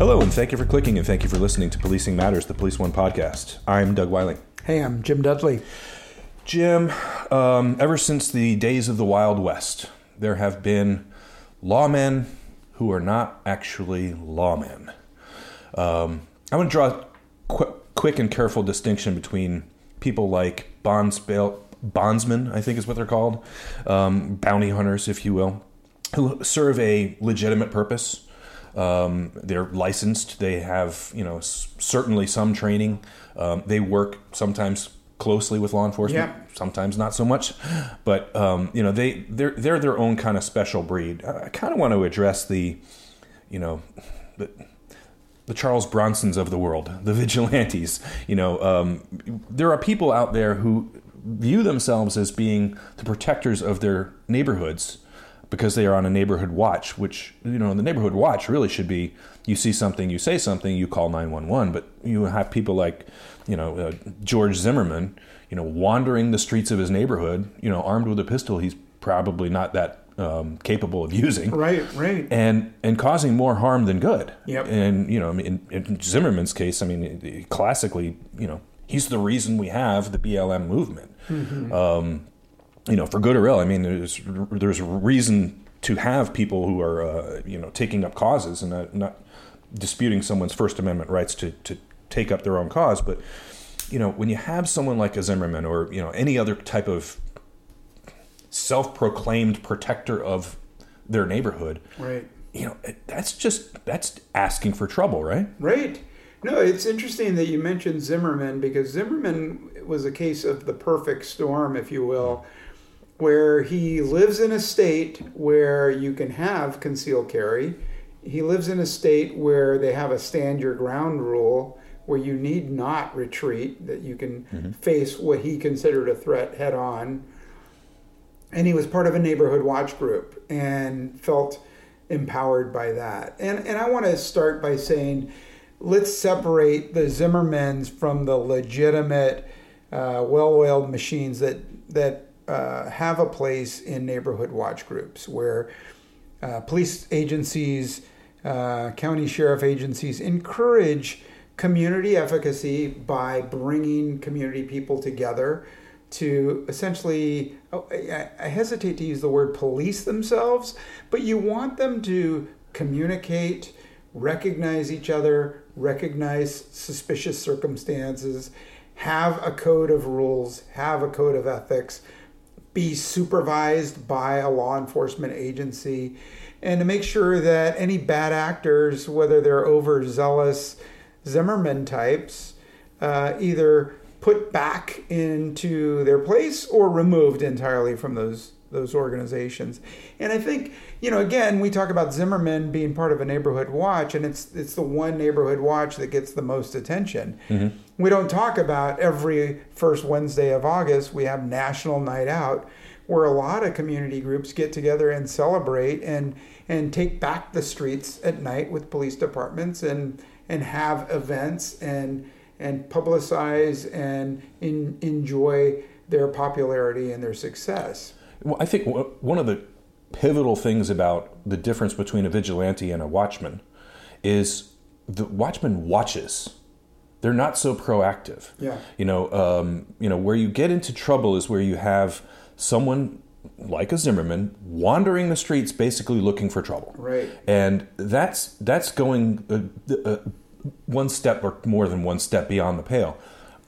Hello, and thank you for clicking and thank you for listening to Policing Matters, the Police One podcast. I'm Doug Wyllie. Hey, I'm Jim Dudley. Jim, um, ever since the days of the Wild West, there have been lawmen who are not actually lawmen. Um, I want to draw a qu- quick and careful distinction between people like bonds, bondsmen, I think is what they're called, um, bounty hunters, if you will, who serve a legitimate purpose um, they're licensed. They have, you know, s- certainly some training. Um, they work sometimes closely with law enforcement, Yeah. sometimes not so much. But um, you know, they they're they're their own kind of special breed. I, I kind of want to address the, you know, the the Charles Bronsons of the world, the vigilantes. You know, um, there are people out there who view themselves as being the protectors of their neighborhoods because they are on a neighborhood watch, which, you know, the neighborhood watch really should be you see something, you say something, you call 911. But you have people like, you know, uh, George Zimmerman, you know, wandering the streets of his neighborhood, you know, armed with a pistol he's probably not that um, capable of using. Right, right. And, and causing more harm than good. Yep. And, you know, in, in Zimmerman's case, I mean, classically, you know, he's the reason we have the BLM movement. Mm-hmm. Um, you know, for good or ill. I mean, there's there's a reason to have people who are uh, you know taking up causes and not, not disputing someone's First Amendment rights to to take up their own cause, but you know, when you have someone like a Zimmerman or you know any other type of self-proclaimed protector of their neighborhood, right? You know, that's just that's asking for trouble, right? Right. No, it's interesting that you mentioned Zimmerman because Zimmerman was a case of the perfect storm, if you will, where he lives in a state where you can have concealed carry. He lives in a state where they have a stand your ground rule where you need not retreat, that you can mm-hmm. face what he considered a threat head on. And he was part of a neighborhood watch group and felt empowered by that. And and I want to start by saying let's separate the Zimmermans from the legitimate uh, well-oiled machines that that uh, have a place in neighborhood watch groups where uh, police agencies, uh, county sheriff agencies encourage community efficacy by bringing community people together to essentially, oh, I hesitate to use the word police themselves, but you want them to communicate, recognize each other, recognize suspicious circumstances, have a code of rules, have a code of ethics be supervised by a law enforcement agency. And to make sure that any bad actors, whether they're overzealous Zimmerman types, uh, either put back into their place or removed entirely from those those organizations. And I think, you know, again, we talk about Zimmerman being part of a neighborhood watch, and it's it's the one neighborhood watch that gets the most attention. Mm-hmm. We don't talk about every first Wednesday of August we have National Night Out, where a lot of community groups get together and celebrate and and take back the streets at night with police departments and and have events and and publicize and in, enjoy their popularity and their success. Well, I think one of the pivotal things about the difference between a vigilante and a watchman is the watchman watches. They're not so proactive. Yeah. You know, um, you know where you get into trouble is where you have someone like a Zimmerman wandering the streets, basically looking for trouble. Right. And that's that's going uh, uh, one step or more than one step beyond the pale.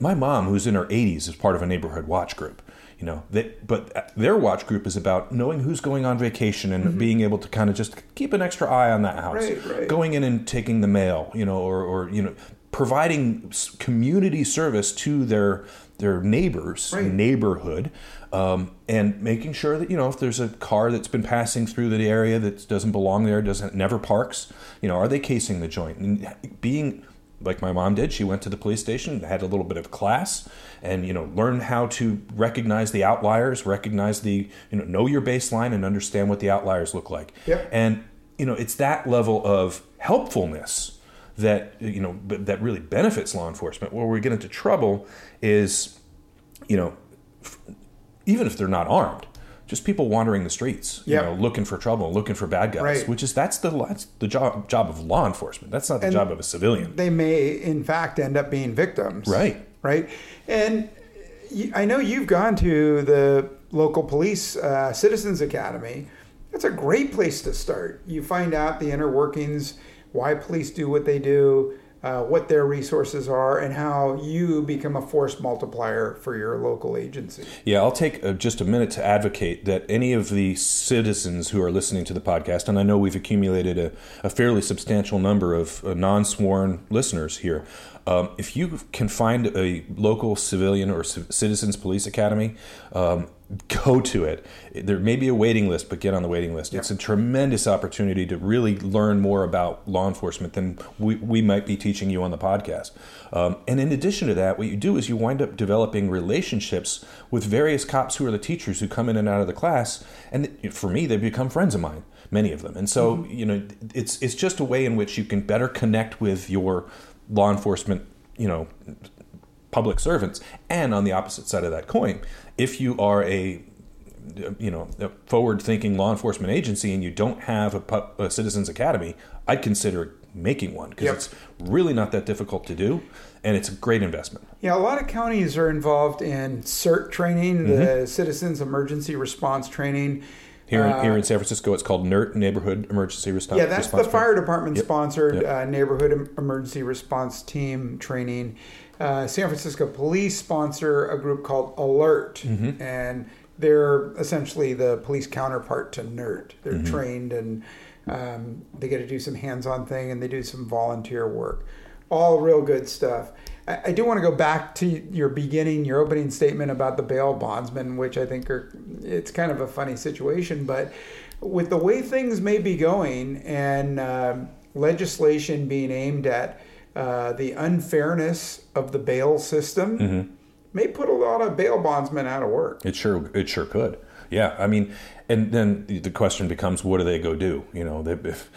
My mom, who's in her 80s, is part of a neighborhood watch group you know that but their watch group is about knowing who's going on vacation and mm-hmm. being able to kind of just keep an extra eye on that house right, right. going in and taking the mail you know or, or you know providing community service to their their neighbors, Right. neighborhood, um, and making sure that you know if there's a car that's been passing through the area that doesn't belong there, doesn't never parks, you know, are they casing the joint? And being like my mom did, she went to the police station, had a little bit of class, and you know, learn how to recognize the outliers, recognize the you know, know your baseline, and understand what the outliers look like. Yep. And you know, it's that level of helpfulness that you know that really benefits law enforcement. Where we get into trouble is, you know, f- even if they're not armed, just people wandering the streets, you Yep. know, looking for trouble, looking for bad guys. Right. Which is that's the that's the job job of law enforcement. That's not the And- job of a civilian. They may, in fact, end up being victims. Right. Right. And I know you've gone to the local police uh, citizens academy. That's a great place to start. You find out the inner workings, why police do what they do, uh, what their resources are, and how you become a force multiplier for your local agency. Yeah, I'll take uh, just a minute to advocate that any of the citizens who are listening to the podcast, and I know we've accumulated a, a fairly substantial number of uh, non sworn listeners here, um, if you can find a local civilian or citizens police academy, um, go to it. There may be a waiting list, but get on the waiting list. It's a tremendous opportunity to really learn more about law enforcement than we, we might be teaching you on the podcast. Um, and in addition to that, what you do is you wind up developing relationships with various cops who are the teachers who come in and out of the class. And for me, they become friends of mine, many of them. And so, you know, it's it's just a way in which you can better connect with your law enforcement, you know, public servants. And on the opposite side of that coin, if you are a you know a forward-thinking law enforcement agency and you don't have a, pu- a citizens academy, I'd consider making one because Yep. it's really not that difficult to do, and it's a great investment. Yeah, a lot of counties are involved in CERT training, the mm-hmm. Citizens Emergency Response Training. Here, in Uh, here in San Francisco, it's called NERT Neighborhood Emergency Response. Yeah, that's the fire department Yep. sponsored Yep. uh, neighborhood emergency response team training. Uh, San Francisco police sponsor a group called Alert, Mm-hmm. and they're essentially the police counterpart to NERT. They're Mm-hmm. trained and um, they get to do some hands-on thing and they do some volunteer work. All real good stuff. I, I do want to go back to your beginning, your opening statement about the bail bondsmen, which I think are it's kind of a funny situation, but with the way things may be going and um, legislation being aimed at uh, the unfairness of the bail system, Mm-hmm. may put a lot of bail bondsmen out of work. It sure it sure could. Yeah, I mean, and then the question becomes, what do they go do? You know, they've if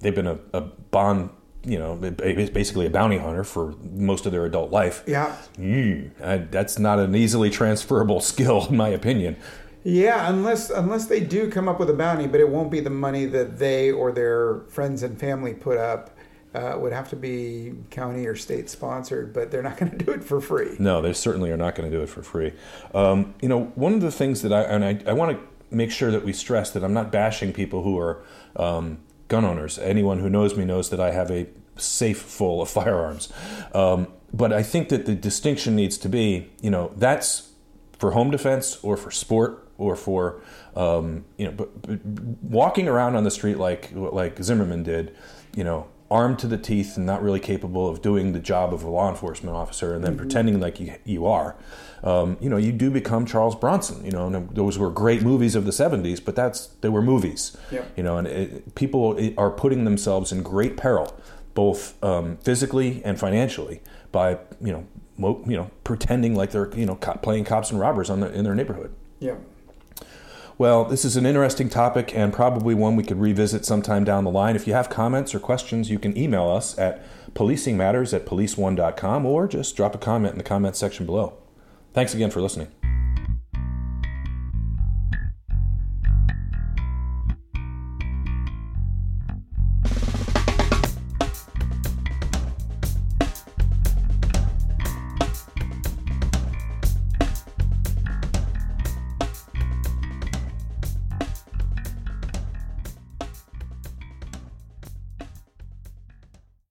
they've been a, a bond, you know, basically a bounty hunter for most of their adult life. Yeah. Mm, I, that's not an easily transferable skill, in my opinion. Yeah, unless unless they do come up with a bounty, but it won't be the money that they or their friends and family put up. Uh, would have to be county or state sponsored, but they're not going to do it for free. No, they certainly are not going to do it for free. Um, you know, one of the things that I and I, I want to make sure that we stress that I'm not bashing people who are um, gun owners. Anyone who knows me knows that I have a safe full of firearms. Um, but I think that the distinction needs to be, you know, that's for home defense or for sport or for um, you know, but, but walking around on the street like like Zimmerman did, you know, armed to the teeth and not really capable of doing the job of a law enforcement officer, and then pretending like you, you are, um, you know, you do become Charles Bronson. You know, and those were great movies of the '70s, but that's they were movies. Yeah. You know, and it, people are putting themselves in great peril, both um, physically and financially, by you know, mo- you know, pretending like they're you know co- playing cops and robbers on the, in their neighborhood. Yeah. Well, this is an interesting topic and probably one we could revisit sometime down the line. If you have comments or questions, you can email us at policingmatters at policeone.com or just drop a comment in the comments section below. Thanks again for listening.